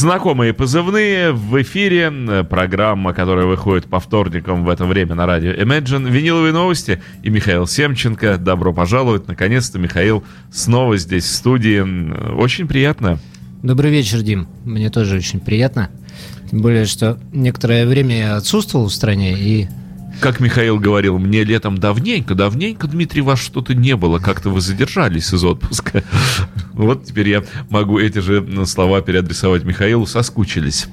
Знакомые позывные в эфире. Программа, которая выходит по вторникам в это время на радио Imagine. Виниловые новости и Михаил Семченко. Добро пожаловать. Наконец-то Михаил снова здесь в студии. Очень приятно. Добрый вечер, Дим. Мне тоже очень приятно. Тем более, что некоторое время я отсутствовал в стране и как Михаил говорил, мне летом давненько, давненько, Дмитрий, вас что-то не было, как-то вы задержались из отпуска. Вот теперь я могу эти же слова переадресовать Михаилу. Соскучились.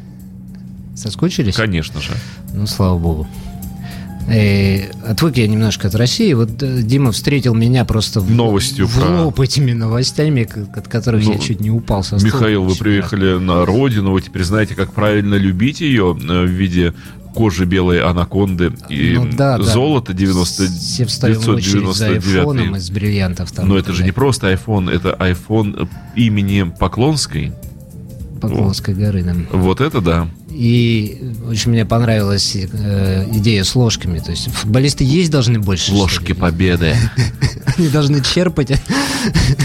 Соскучились? Конечно же. Ну, слава богу. И э, отвык я немножко от России. Вот э, Дима встретил меня просто в, Новостью в про... лоб этими новостями, от которых ну, я чуть не упал со. Михаил, вы приехали на родину, вы теперь знаете, как правильно любить ее э, в виде кожи белой анаконды и ну, да, золото 90, Все встали 999. за айфоном из бриллиантов. Там, Но это же не просто iPhone, это iPhone имени Поклонской. Поклонской горы. Да. Вот это да. И очень мне понравилась э, идея с ложками. То есть футболисты есть должны больше. Ложки победы. Они должны черпать.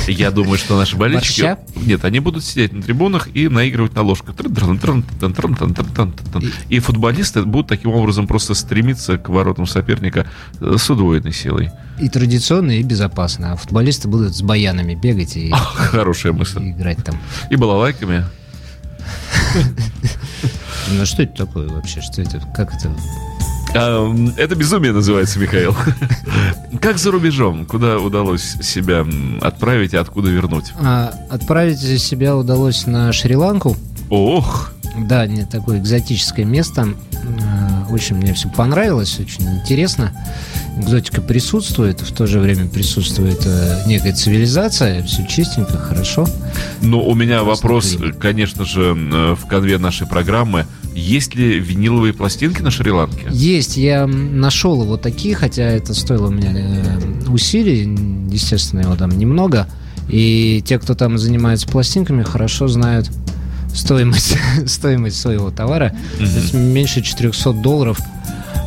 Я думаю, что наши болельщики... Нет, они будут сидеть на трибунах и наигрывать на ложках. И футболисты будут таким образом просто стремиться к воротам соперника с удвоенной силой. И традиционно, и безопасно. А футболисты будут с баянами бегать и... Хорошая мысль. играть там. И балалайками. Ну что это такое вообще? Что это? Как это? А, это безумие называется, Михаил. Как за рубежом? Куда удалось себя отправить и откуда вернуть? А, отправить себя удалось на Шри-Ланку. Ох! Да, не такое экзотическое место. А, очень мне все понравилось, очень интересно экзотика присутствует, в то же время присутствует э, некая цивилизация, все чистенько, хорошо. Ну, у меня Просто вопрос, климат. конечно же, э, в конве нашей программы. Есть ли виниловые пластинки на Шри-Ланке? Есть, я нашел его такие, хотя это стоило у меня э, усилий, естественно, его там немного. И те, кто там занимается пластинками, хорошо знают стоимость, стоимость своего товара. Mm-hmm. меньше 400 долларов –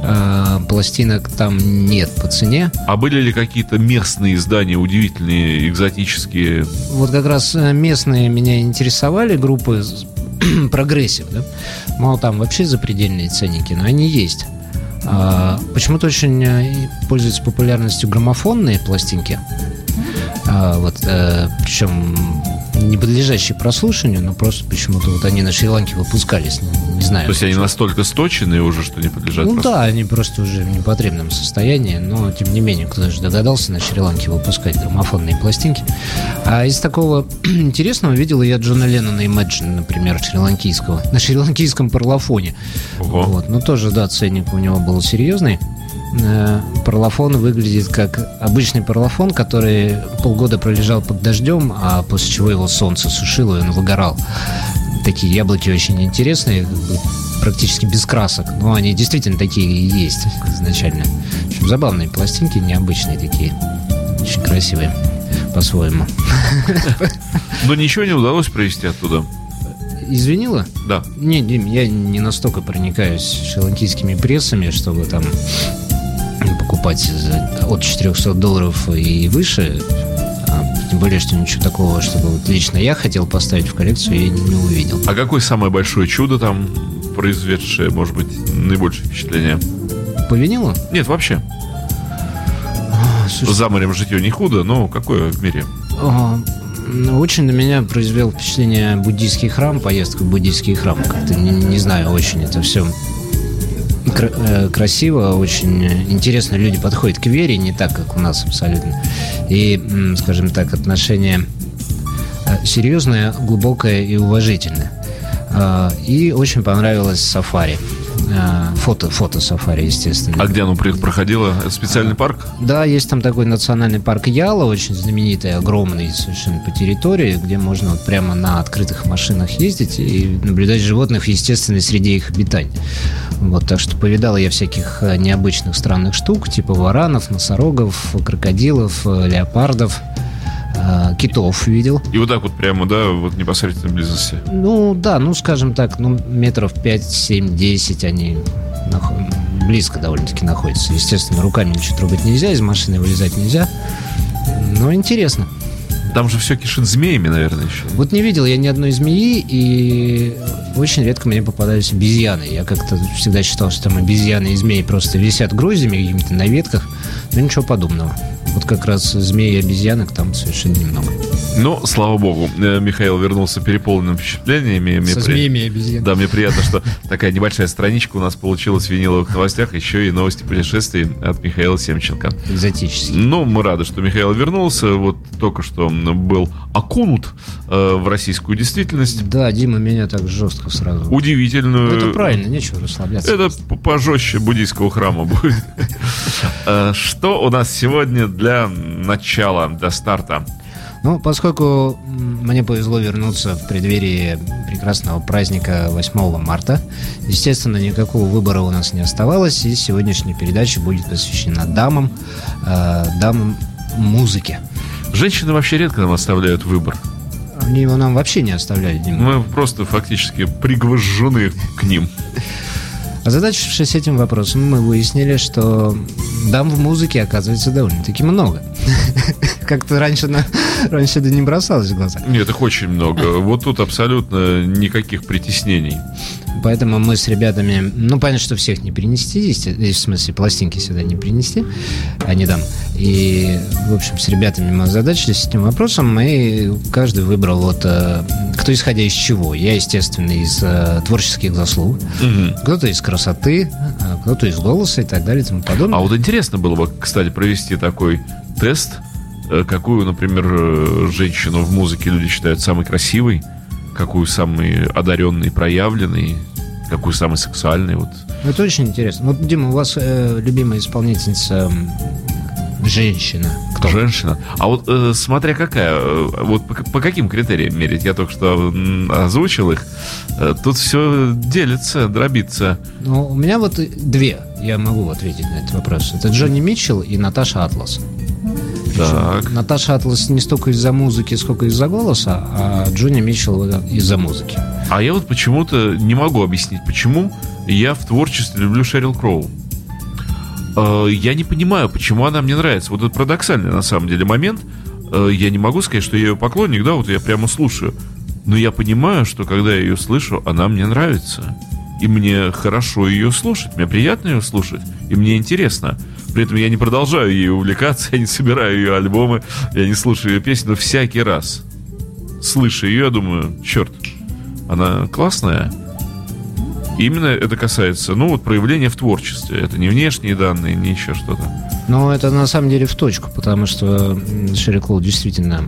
э, пластинок там нет по цене. А были ли какие-то местные издания удивительные, экзотические? Вот как раз э, местные меня интересовали группы прогрессив, да? Мало там вообще запредельные ценники, но они есть. А, почему-то очень э, пользуются популярностью граммофонные пластинки. А, вот, а, э, причем не подлежащие прослушиванию, но просто почему-то вот они на Шри-Ланке выпускались, знаю. То есть они настолько сточенные уже, что не подлежат Ну да, они просто уже в непотребном состоянии, но тем не менее, кто же догадался на Шри-Ланке выпускать граммофонные пластинки. А из такого интересного видел я Джона Леннона Imagine, например, шри-ланкийского, на шри-ланкийском парлофоне. Ого. Вот, ну тоже, да, ценник у него был серьезный. Э, парлофон выглядит как обычный парлофон, который полгода пролежал под дождем, а после чего его солнце сушило, и он выгорал. Такие яблоки очень интересные, практически без красок, но они действительно такие и есть изначально. В общем, забавные пластинки, необычные такие, очень красивые по-своему. Но ничего не удалось провести оттуда. Извинила? Да. Не, Дим, я не настолько проникаюсь шри-ланкийскими прессами, чтобы там покупать от 400 долларов и выше. Тем более, что ничего такого, чтобы вот лично я хотел поставить в коллекцию, я не, увидел. А какое самое большое чудо там произведшее, может быть, наибольшее впечатление? По винилу? Нет, вообще. А, слушай, За морем житье не худо, но какое в мире? А, очень на меня произвел впечатление буддийский храм, поездка в буддийский храм. Как-то не, не знаю, очень это все Э, красиво, очень интересно люди подходят к вере, не так, как у нас абсолютно. И, скажем так, отношение э, серьезное, глубокое и уважительное. А, и очень понравилось сафари. А, фото, фото сафари, естественно. А где оно проходило? Это специальный парк? Да, есть там такой национальный парк Яла, очень знаменитый, огромный совершенно по территории, где можно вот прямо на открытых машинах ездить и наблюдать животных в естественной среде их обитания. Вот, так что повидал я всяких э, необычных странных штук, типа варанов, носорогов, крокодилов, э, леопардов – э, китов видел. И вот так вот прямо, да, вот непосредственно близости? Ну, да, ну, скажем так, ну, метров 5, 7, 10 они близко довольно-таки находятся. Естественно, руками ничего трогать нельзя, из машины вылезать нельзя. Но интересно. Там же все кишит змеями, наверное, еще. Вот не видел я ни одной змеи, и очень редко мне попадались обезьяны. Я как-то всегда считал, что там обезьяны и змеи просто висят грузями какими-то на ветках, но ничего подобного. Вот как раз змеи и обезьянок там совершенно немного. Ну, слава богу, э, Михаил вернулся переполненным впечатлениями. Мне Со при... змеями и обезьянами. Да, мне приятно, что такая небольшая страничка у нас получилась в виниловых новостях, еще и новости путешествий от Михаила Семченко. Экзотический. Ну, мы рады, что Михаил вернулся. Вот только что был окунут э, в российскую действительность. Да, Дима меня так жестко сразу. Удивительную. Ну, это правильно, нечего расслабляться. Это пожестче буддийского храма будет. Э, что у нас сегодня для начала, для старта? Ну, поскольку мне повезло вернуться в преддверии прекрасного праздника 8 марта, естественно, никакого выбора у нас не оставалось, и сегодняшняя передача будет посвящена дамам, э, дамам музыки. Женщины вообще редко нам оставляют выбор. Они его нам вообще не оставляют, Дима. Мы просто фактически пригвожжены к ним. Озадачившись этим вопросом, мы выяснили, что дам в музыке оказывается довольно-таки много. Как-то раньше, на, раньше это не бросалось в глаза. Нет, их очень много. Вот тут абсолютно никаких притеснений. Поэтому мы с ребятами, ну, понятно, что всех не принести, в смысле, пластинки сюда не принести, а не дам. И, в общем, с ребятами мы озадачились этим вопросом, и каждый выбрал вот, э, кто исходя из чего. Я, естественно, из э, творческих заслуг, угу. кто-то из красоты, а кто-то из голоса и так далее и тому подобное. А вот интересно было бы, кстати, провести такой тест, э, какую, например, женщину в музыке люди считают самой красивой, какую самый одаренный, проявленный, какую самый сексуальный. Вот. Это очень интересно. Вот, Дима, у вас э, любимая исполнительница женщина. Кто? Женщина. А вот э, смотря какая, э, вот по, по каким критериям мерить? Я только что озвучил их. Э, тут все делится, дробится. Ну, у меня вот две, я могу ответить на этот вопрос. Это Джонни Митчелл и Наташа Атлас. Так. Наташа Атлас не столько из-за музыки, сколько из-за голоса, а Джонни Митчелл из-за музыки. А я вот почему-то не могу объяснить, почему я в творчестве люблю Шерил Кроу. Э, я не понимаю, почему она мне нравится. Вот это парадоксальный на самом деле момент. Э, я не могу сказать, что я ее поклонник, да, вот я прямо слушаю. Но я понимаю, что когда я ее слышу, она мне нравится. И мне хорошо ее слушать, мне приятно ее слушать, и мне интересно. При этом я не продолжаю ей увлекаться, я не собираю ее альбомы, я не слушаю ее песни, но всякий раз, слыша ее, я думаю, черт, она классная. именно это касается, ну, вот проявления в творчестве. Это не внешние данные, не еще что-то. Ну, это на самом деле в точку, потому что Шерри Клоу действительно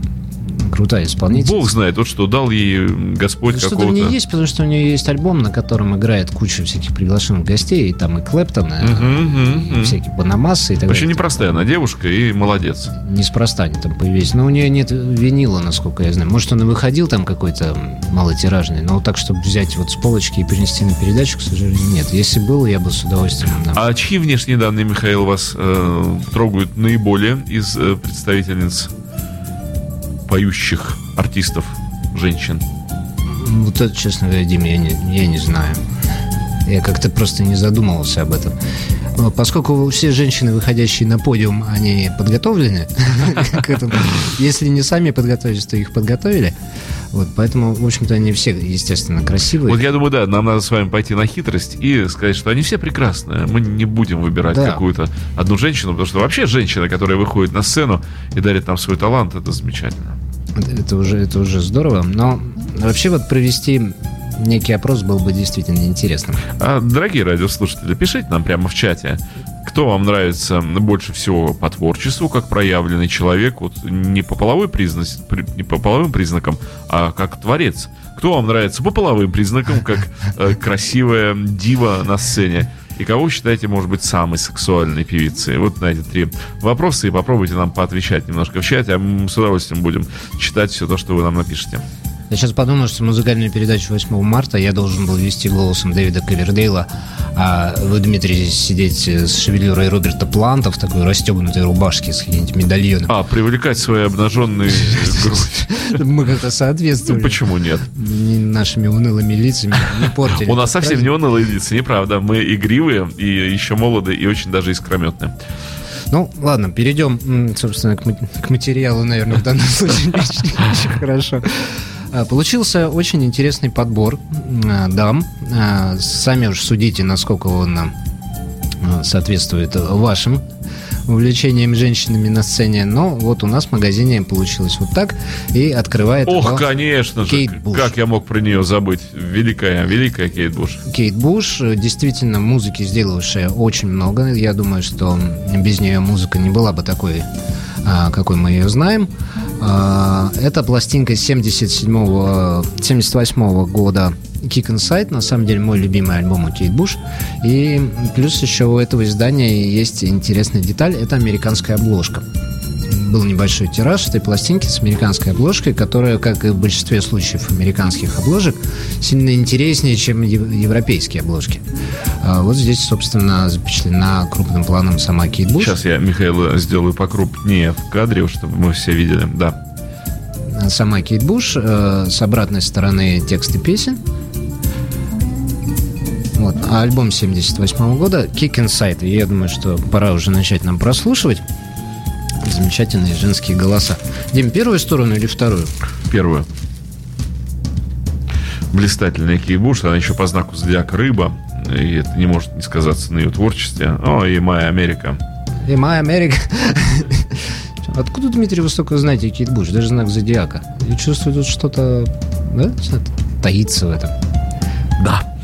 крутая исполнительница. Бог знает, вот что дал ей Господь ну, какого-то. Что-то в ней есть, потому что у нее есть альбом, на котором играет куча всяких приглашенных гостей, и там и Клэптон, и, uh-huh, uh-huh. и всякие Банамасы и так Вообще непростая она девушка и молодец. Неспроста они там появились. Но у нее нет винила, насколько я знаю. Может, он и выходил там какой-то малотиражный, но вот так, чтобы взять вот с полочки и принести на передачу, к сожалению, нет. Если был, я бы с удовольствием... Да. А чьи внешние данные, Михаил, вас э, трогают наиболее из э, представительниц поющих артистов, женщин? Вот это, честно говоря, Дима, я не, я не знаю. Я как-то просто не задумывался об этом. Поскольку все женщины, выходящие на подиум, они подготовлены к этому. Если не сами подготовились, то их подготовили. Вот, поэтому, в общем-то, они все, естественно, красивые. Вот я думаю, да, нам надо с вами пойти на хитрость и сказать, что они все прекрасные. Мы не будем выбирать да. какую-то одну женщину, потому что вообще женщина, которая выходит на сцену и дарит нам свой талант, это замечательно. Это уже, это уже здорово. Но вообще вот провести некий опрос был бы действительно интересным. А, дорогие радиослушатели, пишите нам прямо в чате, кто вам нравится больше всего по творчеству, как проявленный человек, вот не по половой признак, не по половым признакам, а как творец. Кто вам нравится по половым признакам, как э, красивая дива на сцене? И кого считаете, может быть, самой сексуальной певицей? Вот на эти три вопроса и попробуйте нам поотвечать немножко в чате, а мы с удовольствием будем читать все то, что вы нам напишете. Я сейчас подумал, что музыкальную передачу 8 марта я должен был вести голосом Дэвида Ковердейла, а вы, Дмитрий, сидеть с шевелюрой Роберта Планта в такой расстегнутой рубашке с каким-нибудь медальоном. А, привлекать свои обнаженные грудь. Мы как-то соответствуем. Ну, почему нет? Нашими унылыми лицами не портили. У нас совсем не унылые лица, неправда. Мы игривые и еще молоды и очень даже искрометные. Ну, ладно, перейдем, собственно, к материалу, наверное, в данном случае очень хорошо. А, получился очень интересный подбор а, дам. А, сами уж судите, насколько он соответствует вашим увлечением женщинами на сцене. Но вот у нас в магазине получилось вот так. И открывает Ох, конечно Кейт же. Буш. Как я мог про нее забыть? Великая, великая Кейт Буш. Кейт Буш, действительно, музыки сделавшая очень много. Я думаю, что без нее музыка не была бы такой, какой мы ее знаем. А, это пластинка 77 78 года Kick Inside, на самом деле мой любимый альбом у Кейт Буш. И плюс еще у этого издания есть интересная деталь, это американская обложка. Был небольшой тираж этой пластинки с американской обложкой, которая, как и в большинстве случаев американских обложек, сильно интереснее, чем европейские обложки. А вот здесь, собственно, запечатлена крупным планом сама Кейт Буш. Сейчас я, Михаил, сделаю покрупнее в кадре, чтобы мы все видели. Да. Сама Кейт Буш, э, с обратной стороны тексты песен. Вот. А альбом 78 года Kick Inside. Я думаю, что пора уже начать нам прослушивать замечательные женские голоса. Дим, первую сторону или вторую? Первую. Блистательная Кейт Буш, она еще по знаку зодиака рыба и это не может не сказаться на ее творчестве. О, и «Моя Америка». И «Моя Америка». Откуда, Дмитрий, вы столько знаете Кейт Буш? Даже знак зодиака. Я чувствую, тут что-то да? таится в этом. Да.